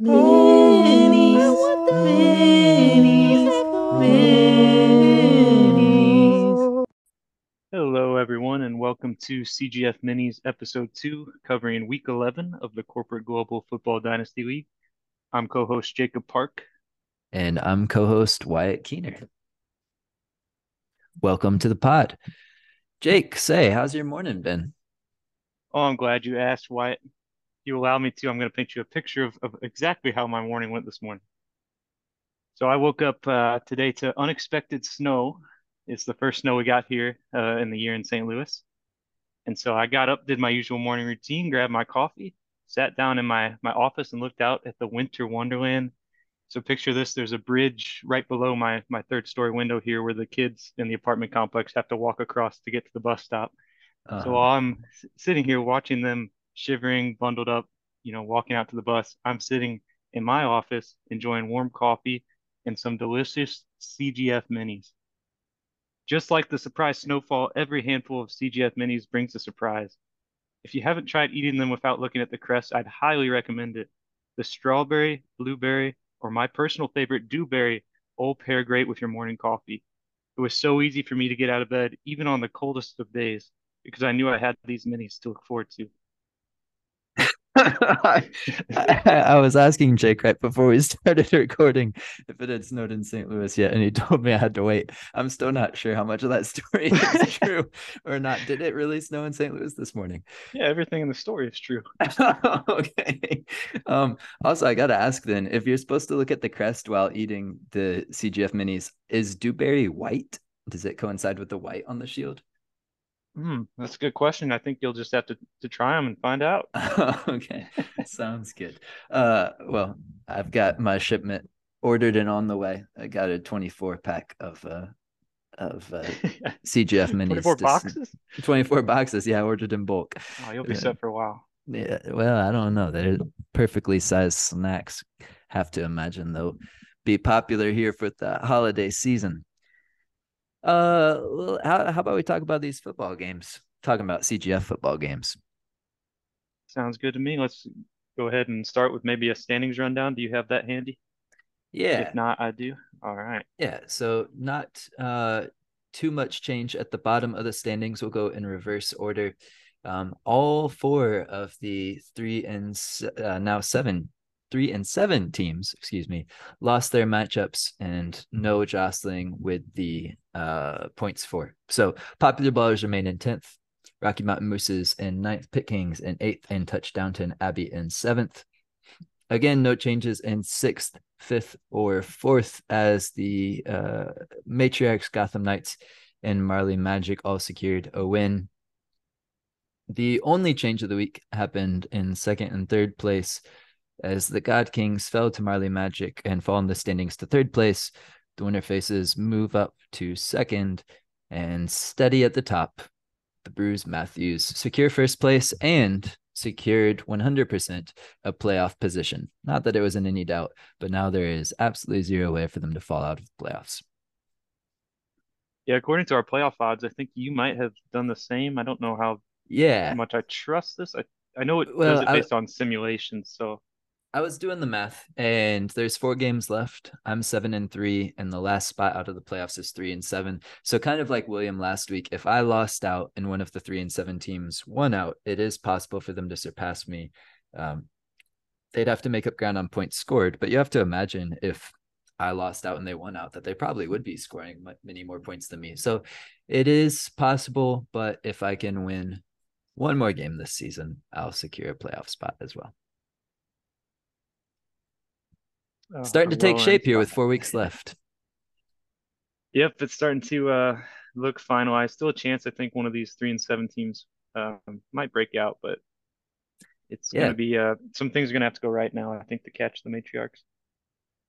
Minis, minis, minis. Hello, everyone, and welcome to CGF Minis Episode 2, covering Week 11 of the Corporate Global Football Dynasty League. I'm co host Jacob Park. And I'm co host Wyatt Keener. Welcome to the pod. Jake, say, how's your morning been? Oh, I'm glad you asked, Wyatt. You allow me to, I'm going to paint you a picture of, of exactly how my morning went this morning. So I woke up uh, today to unexpected snow. It's the first snow we got here uh, in the year in St. Louis. And so I got up, did my usual morning routine, grabbed my coffee, sat down in my, my office and looked out at the winter wonderland. So picture this, there's a bridge right below my, my third story window here where the kids in the apartment complex have to walk across to get to the bus stop. Uh, So while I'm sitting here watching them shivering, bundled up, you know, walking out to the bus, I'm sitting in my office enjoying warm coffee and some delicious CGF minis. Just like the surprise snowfall, every handful of CGF minis brings a surprise. If you haven't tried eating them without looking at the crest, I'd highly recommend it. The strawberry, blueberry, or my personal favorite, dewberry, all pair great with your morning coffee. It was so easy for me to get out of bed, even on the coldest of days because I knew I had these minis to look forward to. I, I was asking Jake right before we started recording if it had snowed in St. Louis yet, and he told me I had to wait. I'm still not sure how much of that story is true or not. Did it really snow in St. Louis this morning? Yeah, everything in the story is true. okay. Um, also, I got to ask then if you're supposed to look at the crest while eating the CGF minis, is dewberry white? Does it coincide with the white on the shield? Hmm, that's a good question. I think you'll just have to, to try them and find out. okay, sounds good. Uh, well, I've got my shipment ordered and on the way. I got a 24 pack of uh of uh, CGF minis. 24 boxes? 24 boxes. Yeah, I ordered in bulk. Oh, you'll be Yeah. set for a while. Yeah, well, I don't know. They're perfectly sized snacks. Have to imagine they'll be popular here for the holiday season. Uh, how how about we talk about these football games? Talking about CGF football games. Sounds good to me. Let's go ahead and start with maybe a standings rundown. Do you have that handy? Yeah, If not, I do. All right. yeah. So not uh too much change at the bottom of the standings. We'll go in reverse order. Um, all four of the three and uh, now seven, three and seven teams, excuse me, lost their matchups and no jostling with the uh points for. So popular ballers remain in tenth. Rocky Mountain Mooses in ninth, Pit Kings in eighth, and Touchdownton Abbey in seventh. Again, no changes in sixth, fifth, or fourth as the uh, Matriarchs, Gotham Knights, and Marley Magic all secured a win. The only change of the week happened in second and third place as the God Kings fell to Marley Magic and fall in the standings to third place. The winner faces move up to second and steady at the top. The Brews Matthews secure first place and secured 100% a playoff position. Not that it was in any doubt, but now there is absolutely zero way for them to fall out of the playoffs. Yeah, according to our playoff odds, I think you might have done the same. I don't know how Yeah, much I trust this. I, I know it Well, does it I- based on simulations, so I was doing the math, and there's four games left. I'm seven and three, and the last spot out of the playoffs is three and seven. So, kind of like William last week, if I lost out and one of the three and seven teams won out, it is possible for them to surpass me. Um, they'd have to make up ground on points scored, but you have to imagine if I lost out and they won out, that they probably would be scoring many more points than me. So, it is possible, but if I can win one more game this season, I'll secure a playoff spot as well. Uh, Starting to take shape here with four weeks left. Yep, it's starting to uh, look finalized. Still a chance. I think one of these three and seven teams um, might break out, but it's Yeah. going to be uh, some things are going to have to go right now. I think to catch the matriarchs.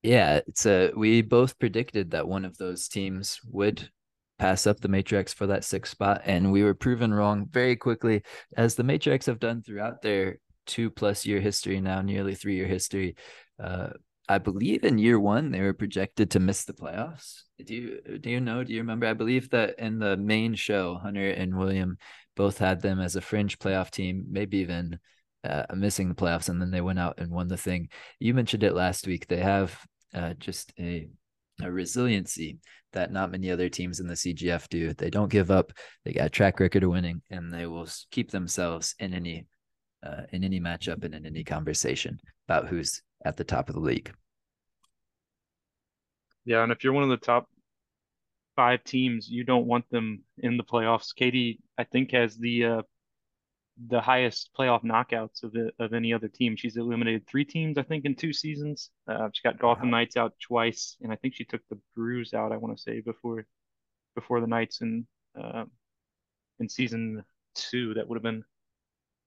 Yeah, it's a we both predicted that one of those teams would pass up the Matrix for that sixth spot, and we were proven wrong very quickly, as the Matrix have done throughout their two plus year history now, nearly three year history. Uh, I believe in year one they were projected to miss the playoffs. Do you do you know? Do you remember? I believe that in the main show, Hunter and William both had them as a fringe playoff team, maybe even uh, missing the playoffs, and then they went out and won the thing. You mentioned it last week. They have uh, just a a resiliency that not many other teams in the CGF do. They don't give up. They got a track record of winning, and they will keep themselves in any uh, in any matchup and in any conversation about who's at the top of the league. Yeah, and if you're one of the top five teams, you don't want them in the playoffs. Katie, I think, has the uh, the highest playoff knockouts of it, of any other team. She's eliminated three teams, I think, in two seasons. Uh, she got Gotham wow. Knights out twice, and I think she took the Brews out. I want to say before before the Knights in uh, in season two. That would have been.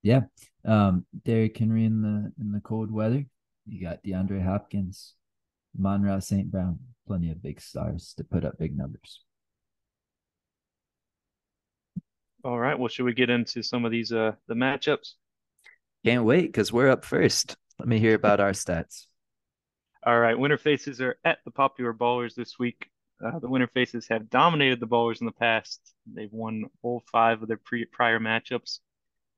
Yeah, um, Derrick Henry in the in the cold weather. You got DeAndre Hopkins, Amon-Ra St. Brown, plenty of big stars to put up big numbers. All right. Well, should we get into some of these uh the matchups? Can't wait because we're up first. Let me hear about our stats. All right. Winter Faces are at the Popular Ballers this week. Uh, the Winter Faces have dominated the Ballers in the past. They've won all five of their pre- prior matchups,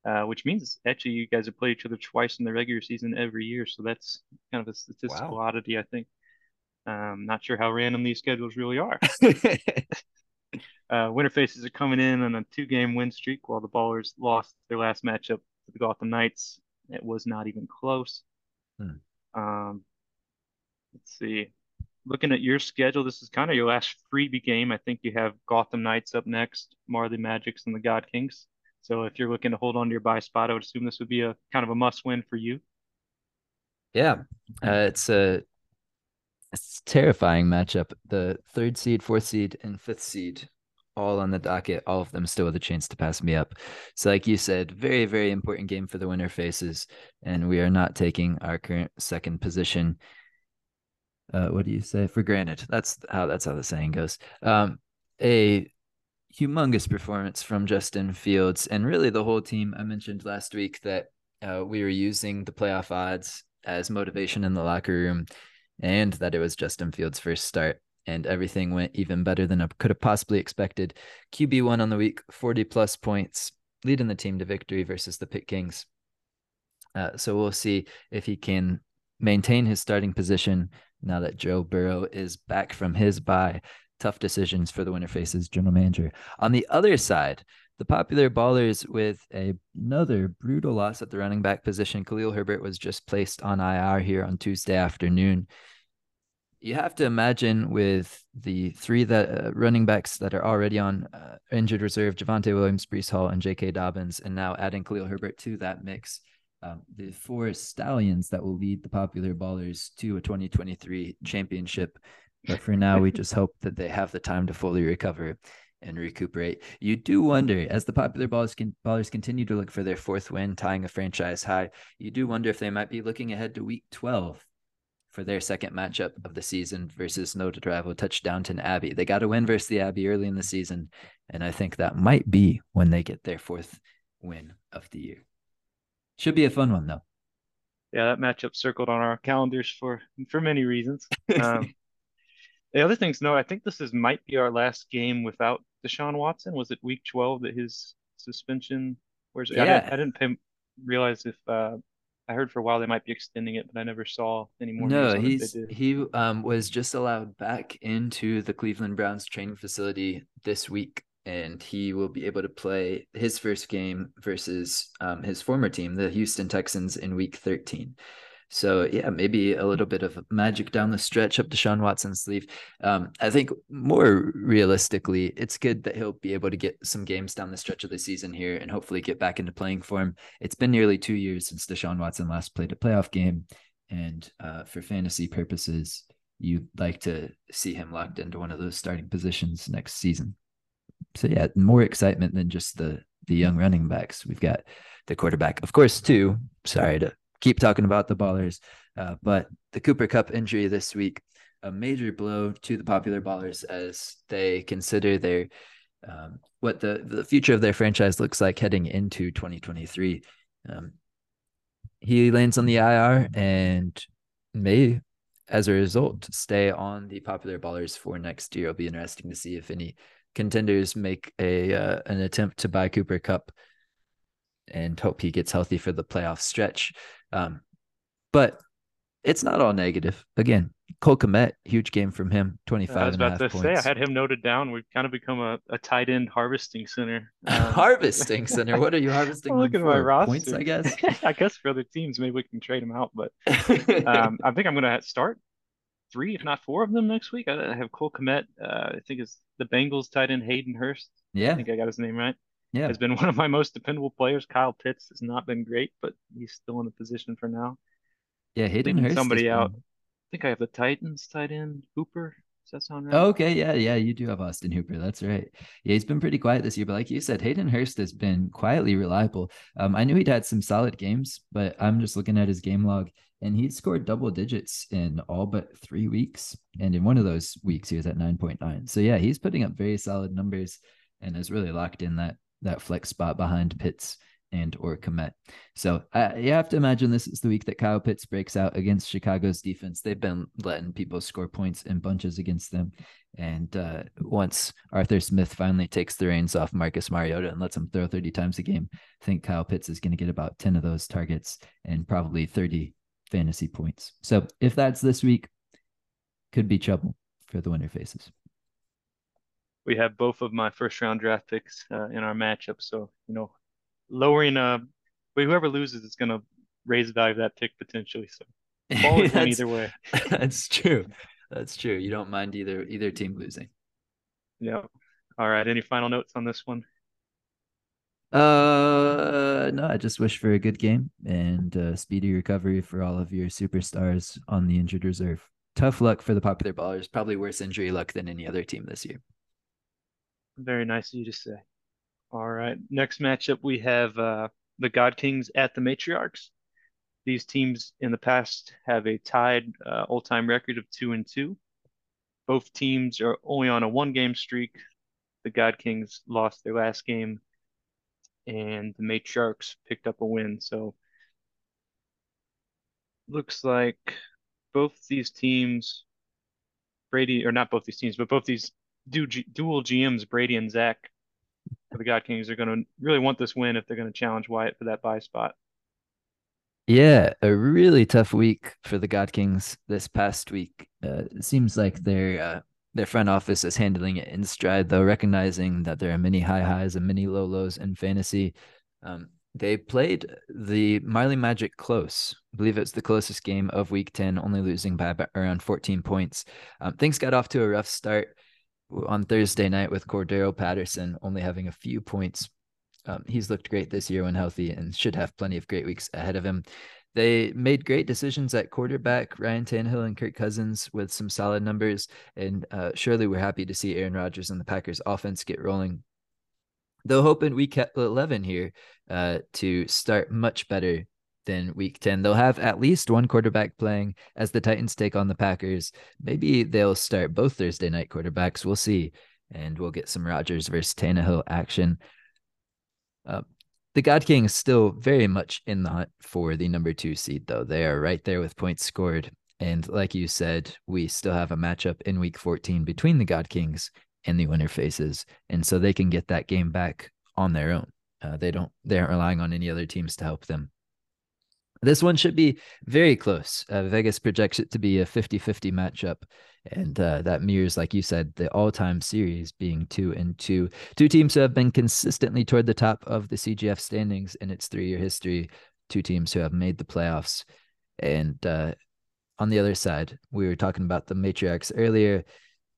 uh, which means actually you guys have played each other twice in the regular season every year. So that's kind of a statistical wow. oddity, I think. Um, not sure how random these schedules really are. Uh, Winter Faces are coming in on a two-game win streak, while the Ballers lost their last matchup to the Gotham Knights. It was not even close. Hmm. Um, let's see. Looking at your schedule, this is kind of your last freebie game. I think you have Gotham Knights up next, Marley Magics, and the God Kings. So if you're looking to hold on to your buy spot, I would assume this would be a kind of a must-win for you. Yeah, uh, it's a it's a terrifying matchup. The third seed, fourth seed, and fifth seed all on the docket, all of them still with a chance to pass me up. So, like you said, very, very important game for the winner faces. And we are not taking our current second position. Uh, what do you say? For granted. That's how that's how the saying goes. Um, a humongous performance from Justin Fields and really the whole team. I mentioned last week that uh, we were using the playoff odds as motivation in the locker room and that it was Justin Fields' first start and everything went even better than I could have possibly expected. QB one on the week, 40 plus points, leading the team to victory versus the Pitt Kings. Uh, so we'll see if he can maintain his starting position now that Joe Burrow is back from his bye. Tough decisions for the winner faces general manager. On the other side, the popular ballers with a, another brutal loss at the running back position. Khalil Herbert was just placed on IR here on Tuesday afternoon you have to imagine with the three that uh, running backs that are already on uh, injured reserve, Javonte Williams, Breece Hall, and J.K. Dobbins, and now adding Khalil Herbert to that mix, um, the four stallions that will lead the popular ballers to a 2023 championship. But for now, we just hope that they have the time to fully recover and recuperate. You do wonder, as the popular ballers, can, ballers continue to look for their fourth win, tying a franchise high, you do wonder if they might be looking ahead to week 12 for their second matchup of the season versus Notre Dame Touchdownton Abbey. They got a win versus the Abbey early in the season, and I think that might be when they get their fourth win of the year. Should be a fun one though. Yeah, that matchup circled on our calendars for for many reasons. Um, the other things, no, I think this is might be our last game without Deshaun Watson. Was it Week 12 that his suspension? Where's yeah. I, didn't, I didn't pay, realize if uh, I heard for a while they might be extending it, but I never saw any more. No, he's he um was just allowed back into the Cleveland Browns training facility this week, and he will be able to play his first game versus um, his former team, the Houston Texans, in Week 13. So yeah, maybe a little bit of magic down the stretch up Deshaun Watson's sleeve. Um, I think more realistically, it's good that he'll be able to get some games down the stretch of the season here and hopefully get back into playing form. It's been nearly two years since Deshaun Watson last played a playoff game, and uh, for fantasy purposes, you'd like to see him locked into one of those starting positions next season. So yeah, more excitement than just the the young running backs. We've got the quarterback, of course, too. Sorry to keep talking about the ballers. Uh, but the Cooper Kupp injury this week, a major blow to the popular ballers as they consider their um, what the the future of their franchise looks like heading into 2023. Um, he lands on the IR and may, as a result, stay on the popular ballers for next year. It'll be interesting to see if any contenders make a uh, an attempt to buy Cooper Kupp and hope he gets healthy for the playoff stretch. Um, but it's not all negative. Again, Cole Kmet, huge game from him, 25 I was about to points. say, I had him noted down. We've kind of become a, a tight end harvesting center. Um, harvesting center? What are you harvesting? Look at my roster. Points, I guess. I guess for other teams, maybe we can trade him out. But um, I think I'm going to start three, if not four of them next week. I have Cole Kmet. Uh, I think it's the Bengals tight end Hayden Hurst. Yeah. I think I got his name right. Yeah. Has been one of my most dependable players. Kyle Pitts has not been great, but he's still in the position for now. Yeah, Hayden Hurst. Somebody out. I think I have the Titans tight end Hooper. Does that sound right? Okay, yeah, yeah, you do have Austin Hooper. That's right. Yeah, he's been pretty quiet this year, but like you said, Hayden Hurst has been quietly reliable. Um, I knew he'd had some solid games, but I'm just looking at his game log, and he scored double digits in all but three weeks, and in one of those weeks he was at 9.9. So yeah, he's putting up very solid numbers, and has really locked in that that flex spot behind Pitts and or Kmet. So uh, you have to imagine this is the week that Kyle Pitts breaks out against Chicago's defense. They've been letting people score points in bunches against them. And uh, once Arthur Smith finally takes the reins off Marcus Mariota and lets him throw 30 times a game, I think Kyle Pitts is going to get about 10 of those targets and probably 30 fantasy points. So if that's this week, could be trouble for the winner faces we have both of my first round draft picks uh, in our matchup. So, you know, lowering uh whoever loses is gonna raise the value of that pick potentially. So either way. That's true. That's true. You don't mind either either team losing. Yeah. All right. Any final notes on this one? Uh, no. I just wish for a good game and uh, speedy recovery for all of your superstars on the injured reserve. Tough luck for the popular ballers. Probably worse injury luck than any other team this year. Very nice of you to say. All right. Next matchup, we have uh, the God Kings at the Matriarchs. These teams in the past have a tied uh, all-time record of two and two. Both teams are only on a one-game streak. The God Kings lost their last game, and the Matriarchs picked up a win. So looks like both these teams, Brady, or not both these teams, but both these dual GMs, Brady and Zach, for the God Kings are going to really want this win if they're going to challenge Wyatt for that buy spot. Yeah, a really tough week for the God Kings this past week. Uh, it seems like their uh, their front office is handling it in stride, though, recognizing that there are many high highs and many low lows in fantasy. Um, they played the Marley Magic close. I believe it's the closest game of week 10, only losing by around 14 points. Um, things got off to a rough start on Thursday night with Cordarrelle Patterson only having a few points. Um, he's looked great this year when healthy and should have plenty of great weeks ahead of him. They made great decisions at quarterback, Ryan Tannehill and Kirk Cousins with some solid numbers. And uh, surely we're happy to see Aaron Rodgers and the Packers offense get rolling. They'll hope in week 11 here uh, to start much better than week 10. They'll have at least one quarterback playing as the Titans take on the Packers. Maybe they'll start both Thursday night quarterbacks. We'll see. And we'll get some Rodgers versus Tannehill action. Uh, the God King is still very much in the hunt for the number two seed, though. They are right there with points scored. And like you said, we still have a matchup in week 14 between the God Kings and the winner faces. And so they can get that game back on their own. Uh, they don't they aren't relying on any other teams to help them this one should be very close. Uh, Vegas projects it to be a 50 50 matchup. And uh, that mirrors, like you said, the all time series being two and two. Two teams who have been consistently toward the top of the CGF standings in its three year history. Two teams who have made the playoffs. And uh, on the other side, we were talking about the matriarchs earlier.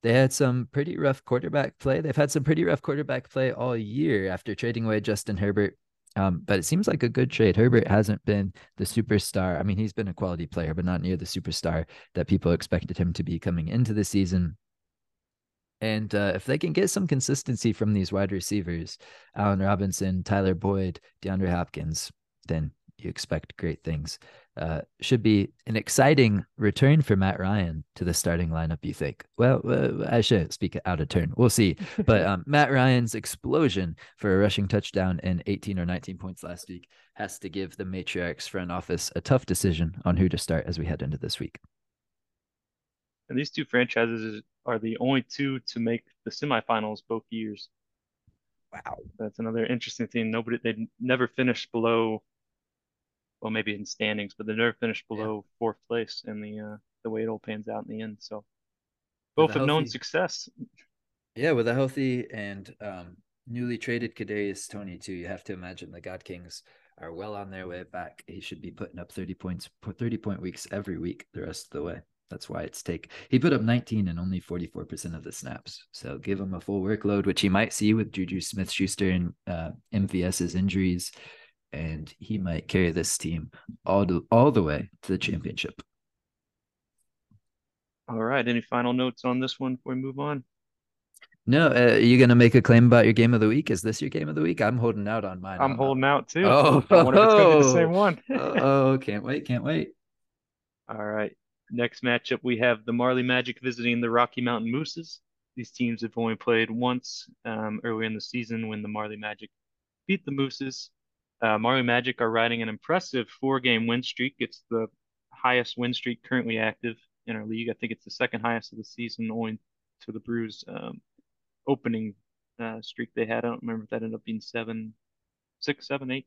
They had some pretty rough quarterback play. They've had some pretty rough quarterback play all year after trading away Justin Herbert um, but it seems like a good trade. Herbert hasn't been the superstar. I mean, he's been a quality player, but not near the superstar that people expected him to be coming into the season. And uh, if they can get some consistency from these wide receivers, Allen Robinson, Tyler Boyd, DeAndre Hopkins, then you expect great things. Uh, should be an exciting return for Matt Ryan to the starting lineup. You think? Well, uh, I shouldn't speak out of turn. We'll see. But um, Matt Ryan's explosion for a rushing touchdown and 18 or 19 points last week has to give the Matriarchs front office a tough decision on who to start as we head into this week. And these two franchises are the only two to make the semifinals both years. Wow. That's another interesting thing. Nobody they never finished below well maybe in standings, but they never finished below yeah. fourth place in the uh the way it all pans out in the end. So both have healthy, known success. Yeah, with a healthy and um newly traded Kadarius Toney too. You have to imagine the God Kings are well on their way back. He should be putting up 30 points, 30 point weeks every week the rest of the way. That's why it's take. He put up 19 and only 44% of the snaps. So give him a full workload, which he might see with Juju Smith Schuster and uh, MVS's injuries. And he might carry this team all, to, all the way to the championship. All right. Any final notes on this one before we move on? No, uh, are you going to make a claim about your game of the week? Is this your game of the week? I'm holding out on mine. I'm holding out too. Oh, I wonder be the same one. oh, can't wait, can't wait. All right. Next matchup, we have the Marley Magic visiting the Rocky Mountain Mooses. These teams have only played once um, earlier in the season when the Marley Magic beat the Mooses. Uh, Marley Magic are riding an impressive four-game win streak. It's the highest win streak currently active in our league. I think it's the second highest of the season, owing to the Brews um, opening uh, streak they had. I don't remember if that ended up being seven, six, seven, eight.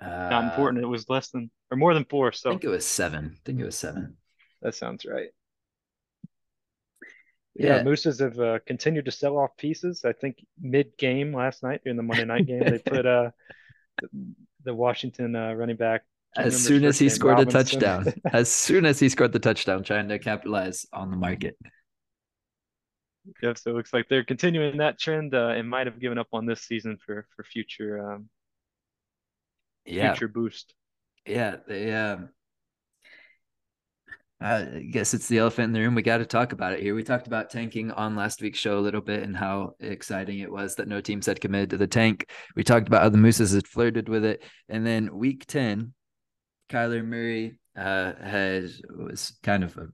Uh, Not important. It was less than or more than four. So I think it was seven. I think it was seven. That sounds right. Yeah, yeah Mooses have uh, continued to sell off pieces. I think mid game last night during the Monday night game, they put uh, the Washington uh, running back. As soon as he scored Robinson. a touchdown, as soon as he scored the touchdown, trying to capitalize on the market. Yep. So it looks like they're continuing that trend uh, and might have given up on this season for for future um, yeah. future boost. Yeah, they um, I guess it's the elephant in the room. We got to talk about it here. We talked about tanking on last week's show a little bit and how exciting it was that no teams had committed to the tank. We talked about how the Mooses had flirted with it, and then week ten, Kyler Murray uh, has was kind of a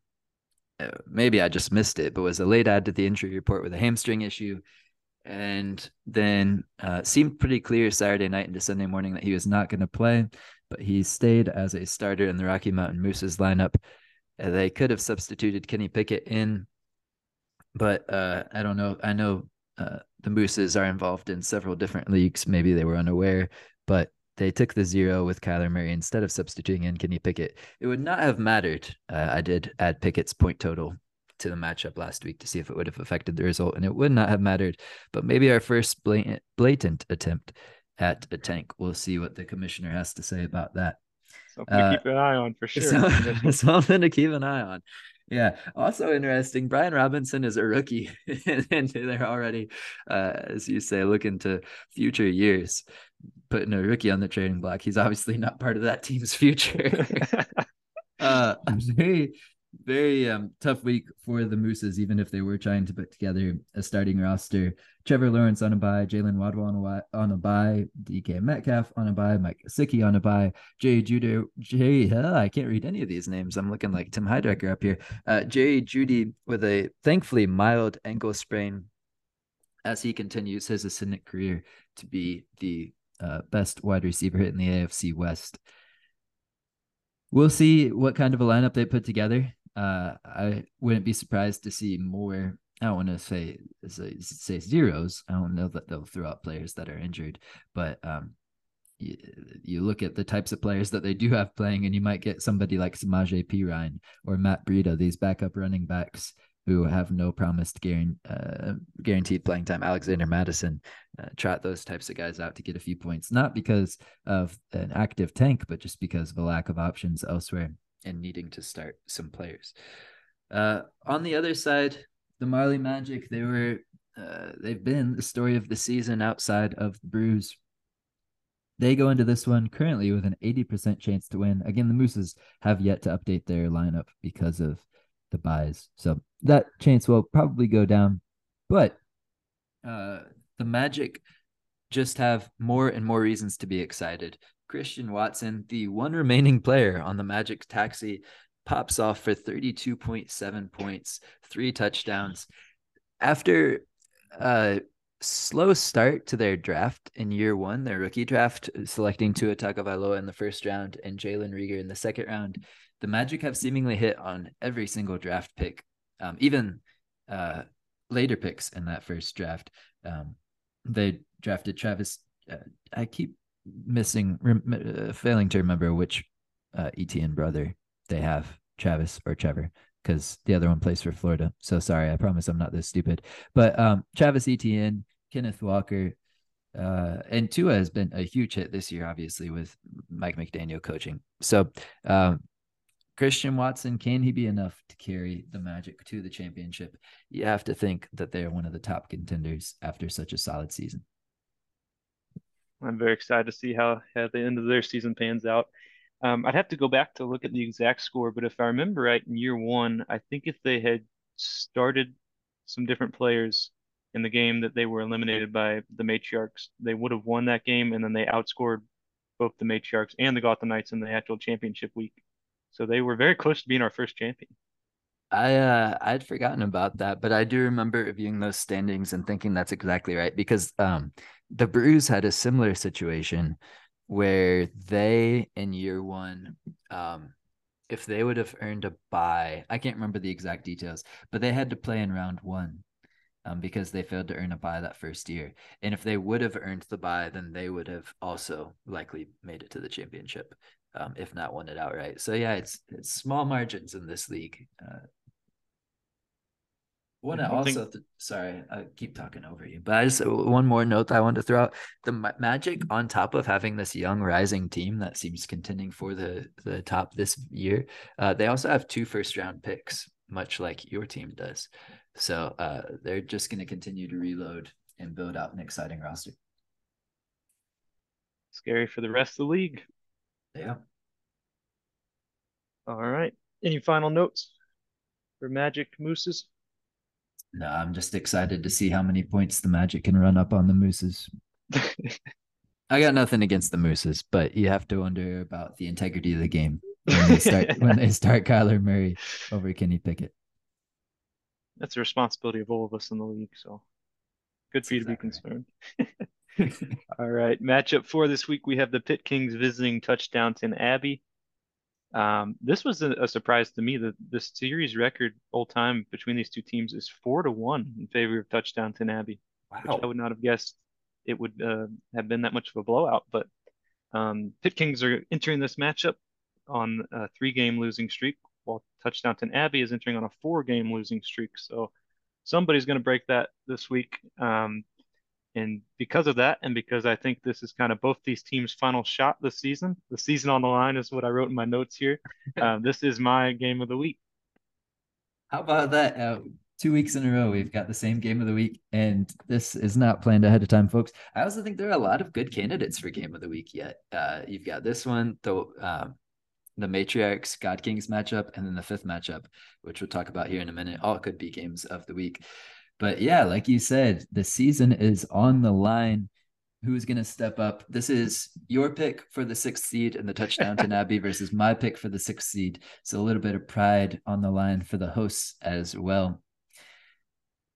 uh, maybe I just missed it, but was a late add to the injury report with a hamstring issue, and then uh, seemed pretty clear Saturday night into Sunday morning that he was not going to play, but he stayed as a starter in the Rocky Mountain Mooses lineup they could have substituted Kenny Pickett in, but uh, I don't know. I know uh, the Mooses are involved in several different leagues. Maybe they were unaware, but they took the zero with Kyler Murray instead of substituting in Kenny Pickett. It would not have mattered. Uh, I did add Pickett's point total to the matchup last week to see if it would have affected the result, and it would not have mattered. But maybe our first blatant, blatant attempt at a tank. We'll see what the commissioner has to say about that. Something uh, to keep an eye on for sure. something to keep an eye on. Yeah. Also interesting. Brian Robinson is a rookie, and they're already, uh, as you say, looking to future years, putting a rookie on the trading block. He's obviously not part of that team's future. uh, very very um, tough week for the Mooses, even if they were trying to put together a starting roster. Trevor Lawrence on a bye, Jaylen Waddle on a, on a bye, DK Metcalf on a bye, Mike Gesicki on a bye, Jay Jeudy, Jay, uh, I can't read any of these names. I'm looking like Tim Heidecker up here. Uh, Jerry Jeudy with a thankfully mild ankle sprain as he continues his ascendant career to be the uh, best wide receiver in the AFC West. We'll see what kind of a lineup they put together uh, I wouldn't be surprised to see more. I don't want to say say, say zeros. I don't know that they'll throw out players that are injured, but um, you, you look at the types of players that they do have playing, and you might get somebody like Samaje Perine or Matt Breida, these backup running backs who have no promised guaranteed, uh, guaranteed playing time. Alexander Mattison, uh, trot those types of guys out to get a few points, not because of an active tank, but just because of a lack of options elsewhere and needing to start some players. Uh, on the other side, the Marley Magic, they were uh, they've been the story of the season outside of the Brews. They go into this one currently with an 80% chance to win. Again, the Mooses have yet to update their lineup because of the buys. So that chance will probably go down. But uh, the Magic just have more and more reasons to be excited. Christian Watson, the one remaining player on the Magic taxi, pops off for 32.7 points, three touchdowns. After a slow start to their draft in year one, their rookie draft, selecting Tua Tagovailoa in the first round and Jalen Reagor in the second round, the Magic have seemingly hit on every single draft pick, um, even uh, later picks in that first draft. Um, they drafted Travis. Uh, I keep missing, rem- uh, failing to remember which uh, Etienne brother they have, Travis or Trevor, because the other one plays for Florida. So sorry, I promise I'm not this stupid. But um, Travis Etienne, Kenneth Walker, uh, and Tua has been a huge hit this year, obviously, with Mike McDaniel coaching. So um, Christian Watson, can he be enough to carry the Magic to the championship? You have to think that they're one of the top contenders after such a solid season. I'm very excited to see how, how the end of their season pans out. Um, I'd have to go back to look at the exact score, but if I remember right, in year one, I think if they had started some different players in the game that they were eliminated by the Matriarchs, they would have won that game, and then they outscored both the Matriarchs and the Gotham Knights in the actual championship week. So they were very close to being our first champion. I uh I'd forgotten about that, but I do remember reviewing those standings and thinking that's exactly right because um the Brews had a similar situation where they in year one um if they would have earned a bye, I can't remember the exact details, but they had to play in round one um, because they failed to earn a bye that first year. And if they would have earned the bye, then they would have also likely made it to the championship um, if not won it outright. So yeah, it's it's small margins in this league. Uh, want to also think... th- sorry i keep talking over you but i just one more note that i want to throw out the magic on top of having this young rising team that seems contending for the the top this year uh, they also have two first round picks much like your team does so uh, they're just going to continue to reload and build out an exciting roster scary for the rest of the league yeah. All right. Any final notes for Magic Mooses? No, I'm just excited to see how many points the Magic can run up on the Mooses. I got nothing against the Mooses, but you have to wonder about the integrity of the game when they start when they start Kyler Murray over Kenny Pickett. That's the responsibility of all of us in the league. So good for you to be concerned. All right. Matchup four this week, we have the Pitt Kings visiting Touchdown Touchdownton Abbey. Um, this was a, a, surprise to me that the series record all time between these two teams is four to one in favor of Touchdownton Abbey. Wow. I would not have guessed it would uh, have been that much of a blowout. But um, Pitt Kings are entering this matchup on a three game losing streak, while Touchdownton Abbey is entering on a four game losing streak. So somebody's going to break that this week. Um, and because of that, and because I think this is kind of both these teams' final shot this season, the season on the line is what I wrote in my notes here. Uh, this is my game of the week. How about that? Uh, two weeks in a row, we've got the same game of the week, and this is not planned ahead of time, folks. I also think there are a lot of good candidates for game of the week yet. Uh, you've got this one, the um, the Matriarchs God Kings matchup, and then the fifth matchup, which we'll talk about here in a minute. All could be games of the week. But yeah, like you said, the season is on the line. Who's going to step up? This is your pick for the sixth seed and the Touchdownton Abbey versus my pick for the sixth seed. So a little bit of pride on the line for the hosts as well.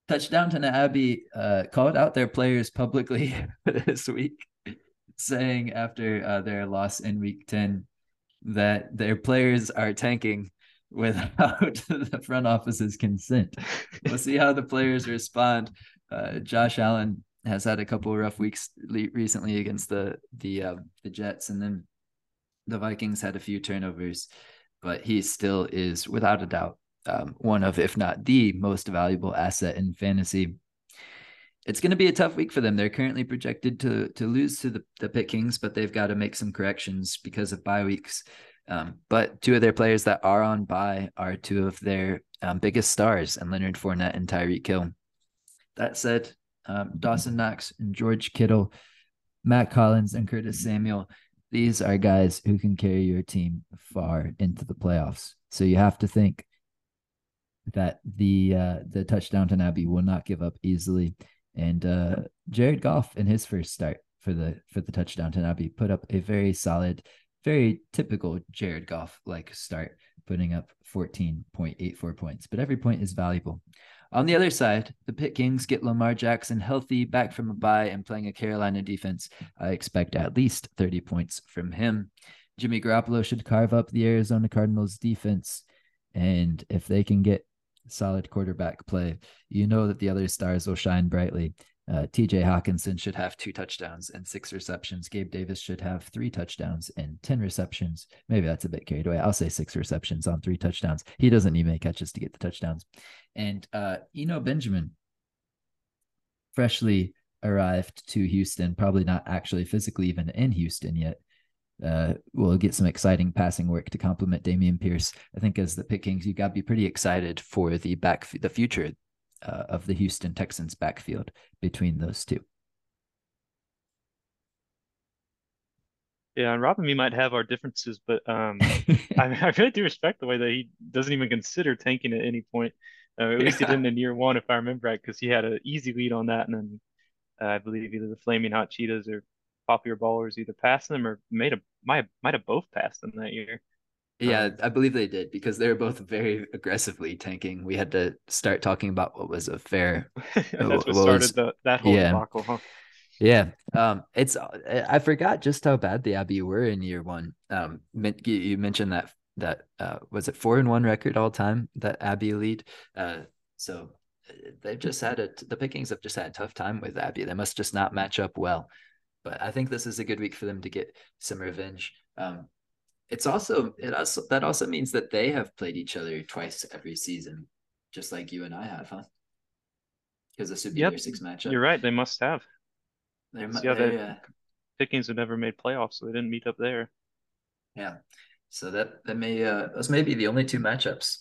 Touchdownton Abbey uh, called out their players publicly this week, saying after uh, their loss in week 10 that their players are tanking without the front office's consent. We'll see how the players respond. Uh, Josh Allen has had a couple rough weeks recently against the the uh, the Jets, and then the Vikings had a few turnovers, but he still is without a doubt um, one of, if not the most valuable asset in fantasy. It's going to be a tough week for them. They're currently projected to to lose to the, the Pitt Kings, but they've got to make some corrections because of bye weeks. Um, but two of their players that are on bye are two of their um, biggest stars, and Leonard Fournette and Tyreek Hill. That said, um, Dawson Knox and George Kittle, Mack Hollins and Curtis Samuel, these are guys who can carry your team far into the playoffs. So you have to think that the uh, the Touchdownton Abbey will not give up easily. And uh, Jared Goff in his first start for the for the Touchdownton Abbey put up a very solid very typical Jared Goff like start, putting up 14.84 points, but every point is valuable. On the other side, the Pit Kings get Lamar Jackson healthy, back from a bye, and playing a Carolina defense. I expect at least 30 points from him. Jimmy Garoppolo should carve up the Arizona Cardinals defense. And if they can get solid quarterback play, you know that the other stars will shine brightly. Uh, TJ Hockenson should have two touchdowns and six receptions. Gabe Davis should have three touchdowns and 10 receptions. Maybe that's a bit carried away. I'll say six receptions on three touchdowns. He doesn't need many catches to get the touchdowns. And uh, Eno Benjamin, freshly arrived to Houston, probably not actually physically even in Houston yet. Uh, will get some exciting passing work to complement Dameon Pierce. I think as the Pit Kings, you got to be pretty excited for the back the future uh, of the Houston Texans backfield between those two. Yeah, and Rob and me might have our differences, but um, I, I, really do respect the way that he doesn't even consider tanking at any point. Uh, at least yeah. he didn't in year one, if I remember right, because he had an easy lead on that, and then uh, I believe either the Flaming Hot Cheetahs or Popular Ballers either passed them or made a might might have both passed them that year. Yeah, um, I believe they did because they were both very aggressively tanking. We had to start talking about what was a fair. That's what, what started was, the, that whole yeah. debacle, huh? Yeah, um, it's I forgot just how bad the Abbey were in year one. Um, you mentioned that that uh, was it four and one record all time that Abbey lead. Uh, so uh, they've just had a the Pit Kings have just had a tough time with Abbey. They must just not match up well. But I think this is a good week for them to get some revenge. Um, it's also it also that also means that they have played each other twice every season, just like you and I have, huh? Because this would be yep. their six matchup. You're right. They must have. They're, yeah, they uh, Pit Kings have never made playoffs, so they didn't meet up there. Yeah, so that that may uh those may be the only two matchups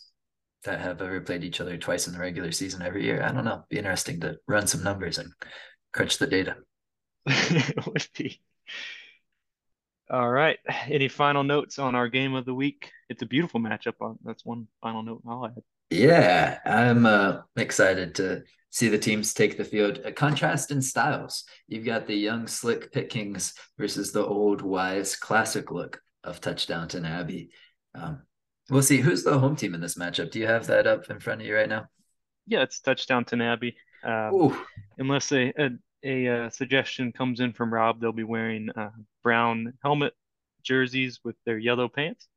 that have ever played each other twice in the regular season every year. I don't know. Be interesting to run some numbers and crunch the data. it would be. All right. Any final notes on our game of the week? It's a beautiful matchup. Uh, that's one final note I'll add. Yeah, I'm uh, excited to see the teams take the field. A contrast in styles. You've got the young, slick Pit Kings versus the old, wise, classic look of Touchdownton Abbey. Um, we'll see. Who's the home team in this matchup? Do you have that up in front of you right now? Yeah, it's Touchdownton Abbey. Um, unless they, a, a uh, suggestion comes in from Rob, they'll be wearing uh, brown helmet jerseys with their yellow pants,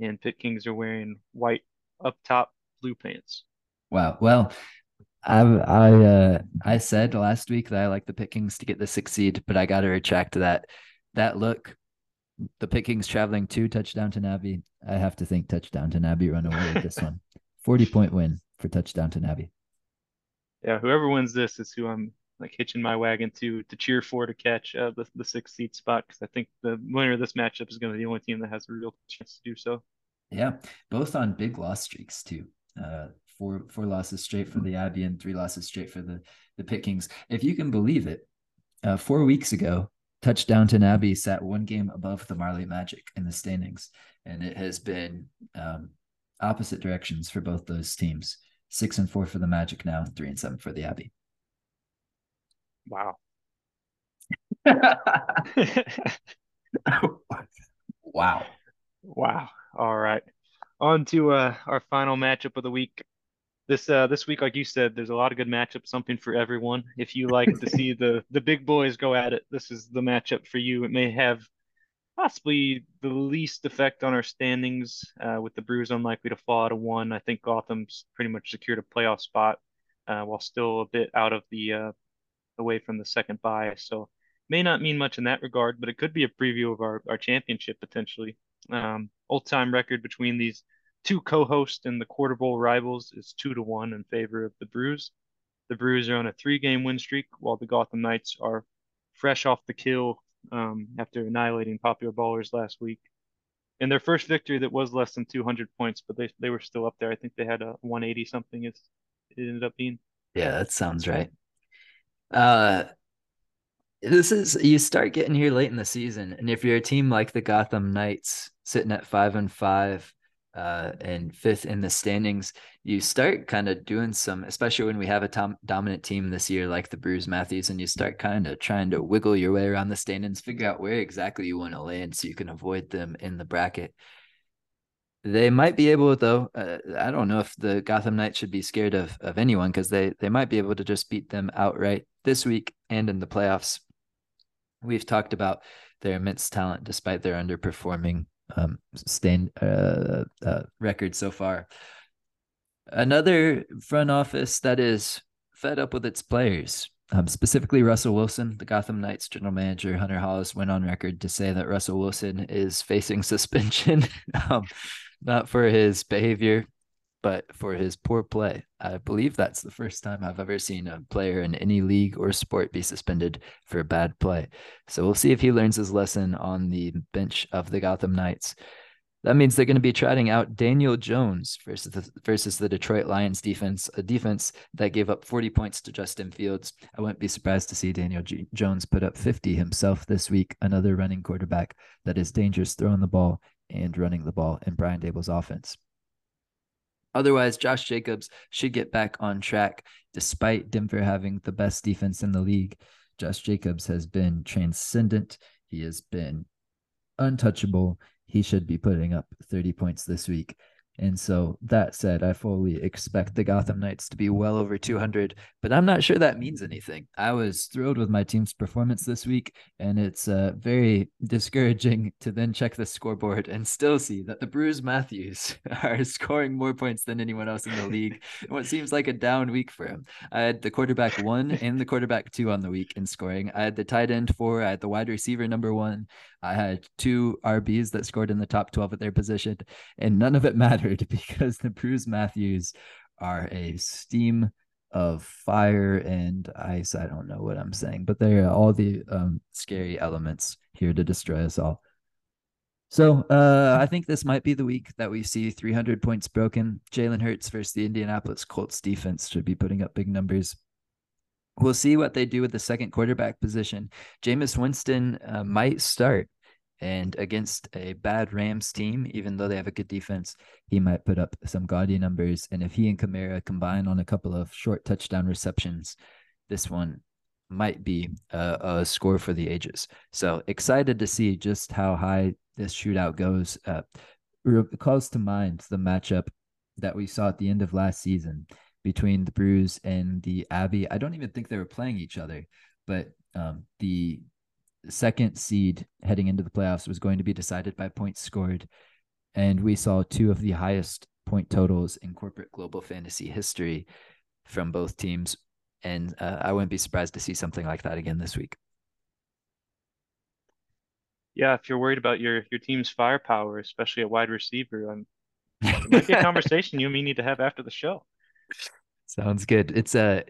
and Pit Kings are wearing white up top, blue pants. Wow. Well, I I uh, I said last week that I like the Pit Kings to get the six seed, but I got to retract that. That look, the Pit Kings traveling to Touchdownton Abbey. I have to think Touchdownton Abbey run away with this one. Forty point win for Touchdownton Abbey. Yeah, whoever wins this is who I'm like hitching my wagon to to cheer for to catch uh, the the sixth seed spot because I think the winner of this matchup is going to be the only team that has a real chance to do so. Yeah, both on big loss streaks too. Uh, four four losses straight for the Abbey and three losses straight for the the Pit Kings. If you can believe it, uh, four weeks ago, Touchdownton Abbey sat one game above the Marley Magic in the standings, and it has been um, opposite directions for both those teams. Six and four for the Magic now, three and seven for the Abbey. Wow. wow. Wow. All right. On to uh, our final matchup of the week. This uh, this week, like you said, there's a lot of good matchups, something for everyone. If you like to see the the big boys go at it, this is the matchup for you. It may have possibly the least effect on our standings, uh, with the Brewers unlikely to fall out of one. I think Gotham's pretty much secured a playoff spot, uh, while still a bit out of the uh, away from the second bye. So may not mean much in that regard, but it could be a preview of our, our championship potentially. Um, old time record between these two co-hosts and the quarter bowl rivals is two to one in favor of the Brews. The Brews are on a three-game win streak, while the Gotham Knights are fresh off the kill um, after annihilating Popular Ballers last week. And their first victory, that was less than 200 points, but they they were still up there. I think they had a 180 something. Is it ended up being. Yeah, that sounds right. Uh, this is you start getting here late in the season, and if you're a team like the Gotham Knights, sitting at five and five, uh, and fifth in the standings, you start kind of doing some, especially when we have a tom- dominant team this year like the Brews Matthews, and you start kind of trying to wiggle your way around the standings, figure out where exactly you want to land so you can avoid them in the bracket. They might be able, though. Uh, I don't know if the Gotham Knights should be scared of of anyone because they they might be able to just beat them outright this week and in the playoffs. We've talked about their immense talent despite their underperforming um, stand uh, uh, record so far. Another front office that is fed up with its players. um, specifically Russell Wilson. The Gotham Knights general manager Hunter Hollis went on record to say that Russell Wilson is facing suspension, um, not for his behavior, but for his poor play. I believe that's the first time I've ever seen a player in any league or sport be suspended for a bad play. So we'll see if he learns his lesson on the bench of the Gotham Knights. That means they're going to be trotting out Daniel Jones versus the, versus the Detroit Lions defense, a defense that gave up 40 points to Justin Fields. I wouldn't be surprised to see Daniel G- Jones put up 50 himself this week, another running quarterback that is dangerous throwing the ball and running the ball in Brian Daboll's offense. Otherwise, Josh Jacobs should get back on track despite Denver having the best defense in the league. Josh Jacobs has been transcendent. He has been untouchable he should be putting up 30 points this week. And so that said, I fully expect the Gotham Knights to be well over 200, but I'm not sure that means anything. I was thrilled with my team's performance this week, and it's uh, very discouraging to then check the scoreboard and still see that the Brews Matthews are scoring more points than anyone else in the league. what seems like a down week for him. I had the quarterback one and the quarterback two on the week in scoring. I had the tight end four. I had the wide receiver number one. I had two RBs that scored in the top 12 at their position, and none of it mattered because the Brews Matthews are a steam of fire and ice. I don't know what I'm saying, but they are all the um, scary elements here to destroy us all. So uh, I think this might be the week that we see 300 points broken. Jalen Hurts versus the Indianapolis Colts defense should be putting up big numbers. We'll see what they do with the second quarterback position. Jameis Winston uh, might start. And against a bad Rams team, even though they have a good defense, he might put up some gaudy numbers. And if he and Kamara combine on a couple of short touchdown receptions, this one might be a, a score for the ages. So excited to see just how high this shootout goes. Uh, calls to mind the matchup that we saw at the end of last season between the Brews and the Abbey. I don't even think they were playing each other, but um, the second seed heading into the playoffs was going to be decided by points scored. And we saw two of the highest point totals in corporate global fantasy history from both teams. And uh, I wouldn't be surprised to see something like that again this week. Yeah, if you're worried about your your team's firepower, especially at wide receiver, um, it might be a conversation you and me need to have after the show. Sounds good. It's a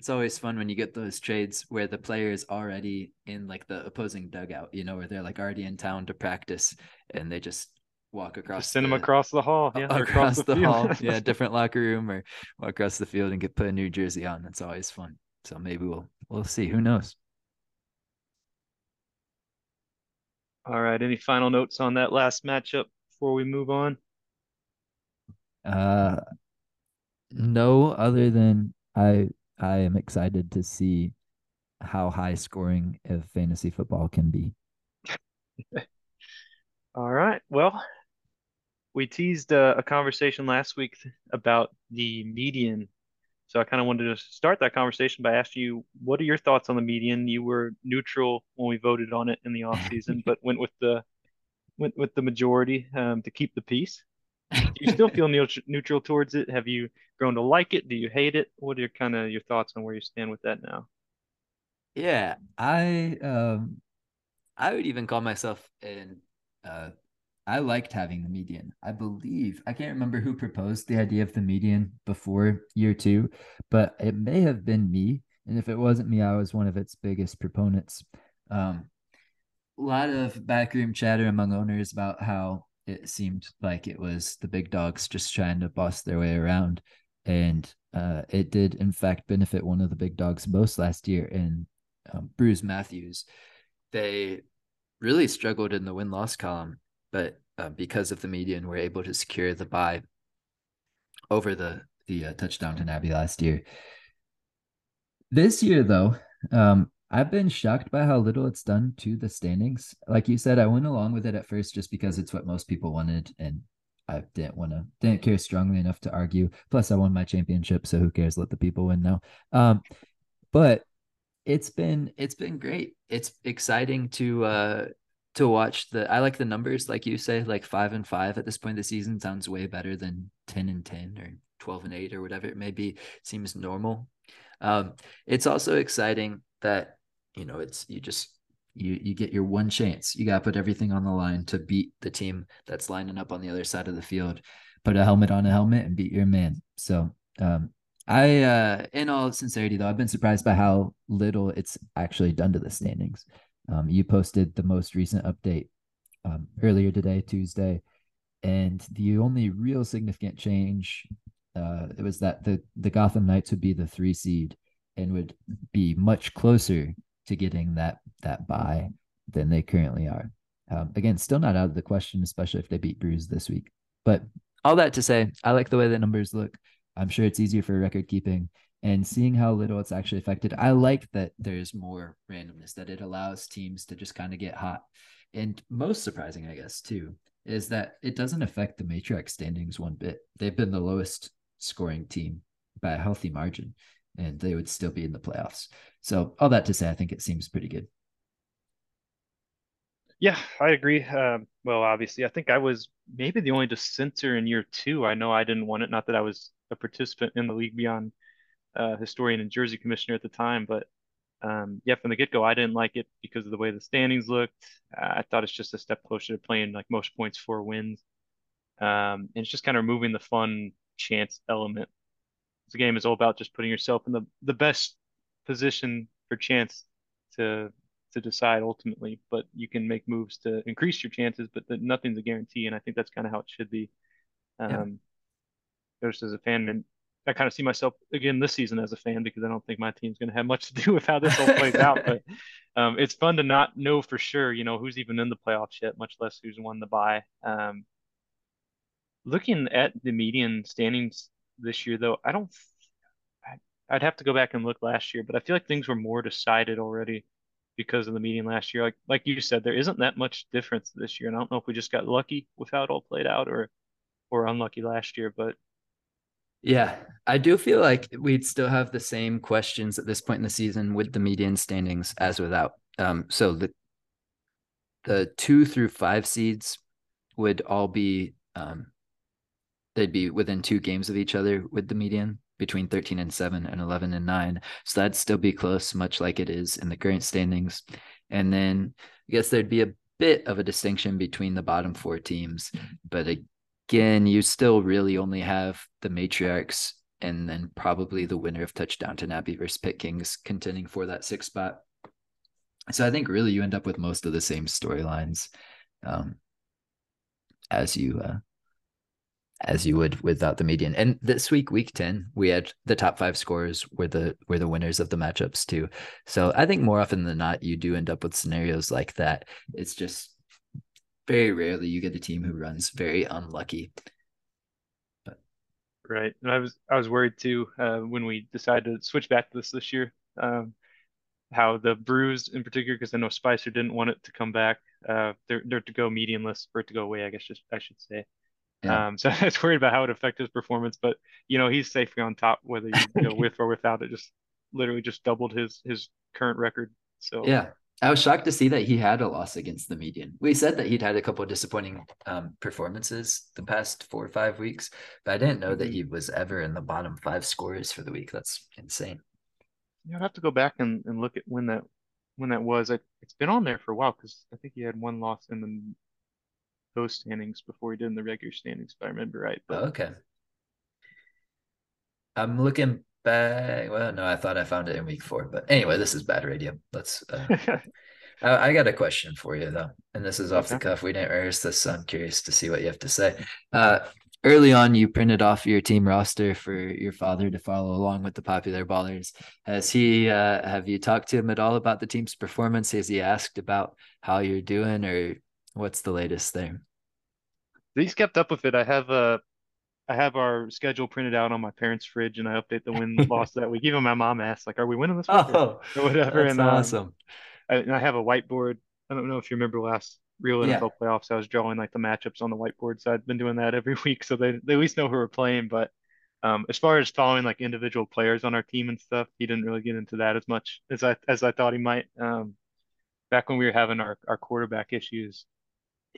it's always fun when you get those trades where the player is already in like the opposing dugout, you know, where they're like already in town to practice and they just walk across just send the, them across the hall. yeah across, across the, the hall. Yeah different locker room or walk across the field and get put a new jersey on. That's always fun. So maybe we'll we'll see. Who knows? All right. Any final notes on that last matchup before we move on? Uh no other than i I am excited to see how high scoring of fantasy football can be. All right. Well, we teased a, a, conversation last week about the median. So I kind of wanted to start that conversation by asking you, what are your thoughts on the median? You were neutral when we voted on it in the off season, but went with the went with the majority um, to keep the peace. You still feel neutral, neutral towards it? Have you grown to like it? Do you hate it? What are your kind of your thoughts on where you stand with that now? Yeah, I um I would even call myself an uh I liked having the median. I believe I can't remember who proposed the idea of the median before year 2, but it may have been me, and if it wasn't me, I was one of its biggest proponents. Um a lot of backroom chatter among owners about how it seemed like it was the big dogs just trying to boss their way around and uh, it did in fact benefit one of the big dogs most last year in um, Brews Matthews. They really struggled in the win loss column, but uh, because of the median, we were able to secure the buy over the the uh, Touchdownton Abbey last year. This year, though, um, I've been shocked by how little it's done to the standings. Like you said, I went along with it at first just because it's what most people wanted, and I didn't want to didn't care strongly enough to argue. Plus, I won my championship, so who cares? Let the people win now. Um, but it's been it's been great. It's exciting to uh to watch the. I like the numbers, like you say, like five and five at this point of the season sounds way better than 10 and 10 or 12 and 8 or whatever it may be seems normal. Um, it's also exciting that you know it's you just you you get your one chance. You got to put everything on the line to beat the team that's lining up on the other side of the field. Put a helmet on a helmet and beat your man. So um, I, uh, in all sincerity, though, I've been surprised by how little it's actually done to the standings. Um, you posted the most recent update um, earlier today, Tuesday, and the only real significant change uh, it was that the the Gotham Knights would be the three seed and would be much closer to getting that that buy than they currently are. Um, again, still not out of the question, especially if they beat Brews this week. But all that to say, I like the way the numbers look. I'm sure it's easier for record keeping and seeing how little it's actually affected. I like that there's more randomness, that it allows teams to just kind of get hot. And most surprising, I guess, too, is that it doesn't affect the matrix standings one bit. They've been the lowest scoring team by a healthy margin, and they would still be in the playoffs. So, all that to say, I think it seems pretty good. Yeah, I agree. Um, well, obviously, I think I was maybe the only dissenter in year two. I know I didn't want it. Not that I was a participant in the League Beyond uh, historian and jersey commissioner at the time, but um, yeah, from the get go, I didn't like it because of the way the standings looked. I thought it's just a step closer to playing like most points for wins. Um, and it's just kind of removing the fun chance element. The game is all about just putting yourself in the, the best position for chance to to decide ultimately. But you can make moves to increase your chances, but the, nothing's a guarantee. And I think that's kind of how it should be. Um, yeah. Just as a fan, and I kind of see myself again this season as a fan because I don't think my team's going to have much to do with how this all plays out. But um, it's fun to not know for sure, you know, who's even in the playoffs yet, much less who's won the bye. Um, looking at the median standings this year, though, I don't. I'd have to go back and look last year, but I feel like things were more decided already because of the median last year. Like like you said, there isn't that much difference this year, and I don't know if we just got lucky with how it all played out, or or unlucky last year. But yeah, I do feel like we'd still have the same questions at this point in the season with the median standings as without. Um, so the the two through five seeds would all be um, they'd be within two games of each other with the median between 13 and 7 and 11 and 9 so that'd still be close much like it is in the current standings. And then i guess there'd be a bit of a distinction between the bottom four teams. But again you still really only have the matriarchs and then probably the winner of Touchdownton Abbey versus Pit Kings contending for that sixth spot. So i think really you end up with most of the same storylines um, as you uh, as you would without the median. And this week, week 10, we had the top five scores were the were the winners of the matchups too. So I think more often than not, you do end up with scenarios like that. It's just very rarely you get a team who runs very unlucky. But right. And I was I was worried too uh, when we decided to switch back to this this year. Um, how the Brews in particular, because I know Spicer didn't want it to come back. Uh, they're they're to go medianless for it to go away. I guess just I should say. Yeah. Um, so I was worried about how it affect his performance, but you know he's safely on top whether you go with or without it. Just literally just doubled his his current record. So yeah, I was shocked to see that he had a loss against the median. We said that he'd had a couple of disappointing um, performances the past four or five weeks, but I didn't know that mm-hmm. he was ever in the bottom five scorers for the week. That's insane. Yeah, I'd have to go back and, and look at when that when that was. I, it's been on there for a while because I think he had one loss in the those standings before he did in the regular standings, if I remember right. But... Oh, okay. I'm looking back. Well, no, I thought I found it in week four, but anyway, this is bad radio. Let's. Uh... I, I, got a question for you though, and this is off okay. the cuff. We didn't rehearse this, so I'm curious to see what you have to say. Uh, early on, you printed off your team roster for your father to follow along with the popular ballers. Has he? Uh, have you talked to him at all about the team's performance? Has he asked about how you're doing, or What's the latest there? He's kept up with it. I have a, uh, have our schedule printed out on my parents' fridge, and I update the win loss that week. Even my mom asks, like, "Are we winning this week?" Oh, or, whatever. That's and um, awesome. I, and I have a whiteboard. I don't know if you remember last real NFL yeah. playoffs. I was drawing like the matchups on the whiteboard, so I've been doing that every week, so they they at least know who we're playing. But um, as far as following like individual players on our team and stuff, he didn't really get into that as much as I as I thought he might. Um, back when we were having our, our quarterback issues,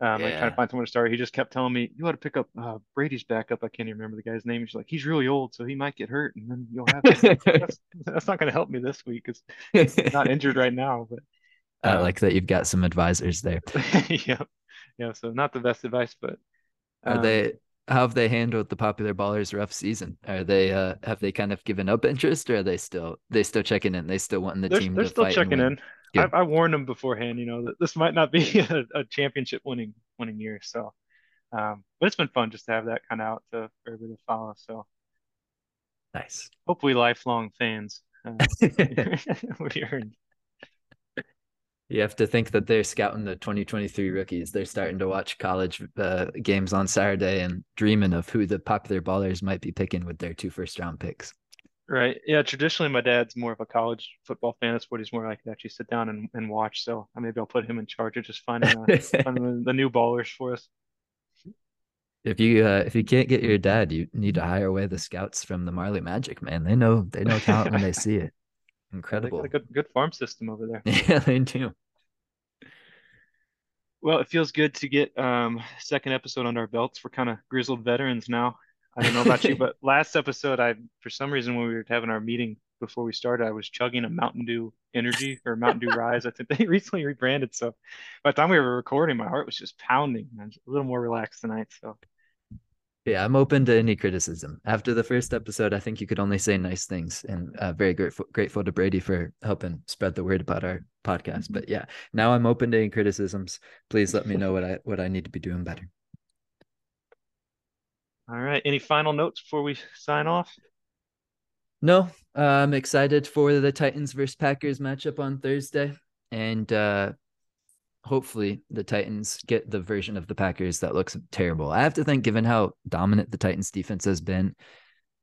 Um, yeah. like trying to find someone to start. He just kept telling me, "You ought to pick up uh, Brady's backup." I can't even remember the guy's name. He's like, "He's really old, so he might get hurt, and then you'll have." To. that's, that's not going to help me this week because he's not injured right now. But um, I like that you've got some advisors there. yeah, yeah. So not the best advice, but um, are they? How have they handled the popular ballers rough season? Are they uh have they kind of given up interest, or are they still they still checking in? They still wanting the they're, team. They're to still fight checking in. I, I, warned them beforehand, you know, that this might not be a, a championship winning winning year. So, um, but it's been fun just to have that kind of out to for everybody to follow. So, nice. Hopefully, lifelong fans. Uh, we earned. You have to think that they're scouting the 2023 rookies. They're starting to watch college uh, games on Saturday and dreaming of who the popular ballers might be picking with their two first round picks. Right. Yeah. Traditionally, my dad's more of a college football fan. That's what he's more like to actually sit down and, and watch. So maybe I'll put him in charge of just finding, uh, finding the, the, new ballers for us. If you uh, if you can't get your dad, you need to hire away the scouts from the Marley Magic. Man, they know they know talent when they see it. Incredible. Yeah, good good farm system over there. yeah, they do. Well, it feels good to get um second episode under our belts. We're kind of grizzled veterans now. I don't know about you, but last episode, I for some reason when we were having our meeting before we started, I was chugging a Mountain Dew Energy or Mountain Dew Rise. I think they recently rebranded. So by the time we were recording, my heart was just pounding. I was a little more relaxed tonight. So yeah, I'm open to any criticism. After the first episode, I think you could only say nice things, and uh, very grateful grateful to Brady for helping spread the word about our podcast. But yeah, now I'm open to any criticisms. Please let me know what I what I need to be doing better. All right. Any final notes before we sign off? No, uh, I'm excited for the Titans versus Packers matchup on Thursday, and uh, hopefully the Titans get the version of the Packers that looks terrible. I have to think, given how dominant the Titans defense has been,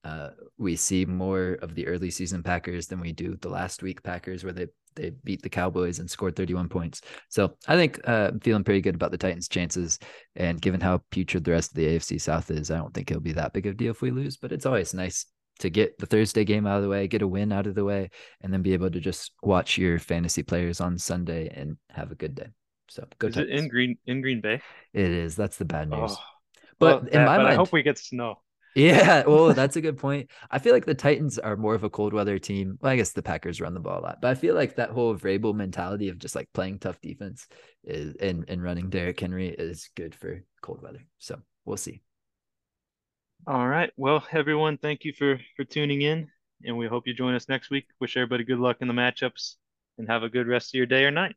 uh, we see more of the early season Packers than we do the last week Packers, where they they beat the Cowboys and scored 31 points. So I think uh, I'm feeling pretty good about the Titans' chances. And given how putrid the rest of the AFC South is, I don't think it'll be that big of a deal if we lose. But it's always nice to get the Thursday game out of the way, get a win out of the way, and then be able to just watch your fantasy players on Sunday and have a good day. So good. Is Titans. it in Green in Green Bay? It is. That's the bad news. Oh, but well, in my but mind, I hope we get snow. Yeah, well, that's a good point. I feel like the Titans are more of a cold weather team. Well, I guess the Packers run the ball a lot, but I feel like that whole Vrabel mentality of just like playing tough defense is and, and running Derrick Henry is good for cold weather. So we'll see. All right. Well, everyone, thank you for for tuning in, and we hope you join us next week. Wish everybody good luck in the matchups, and have a good rest of your day or night.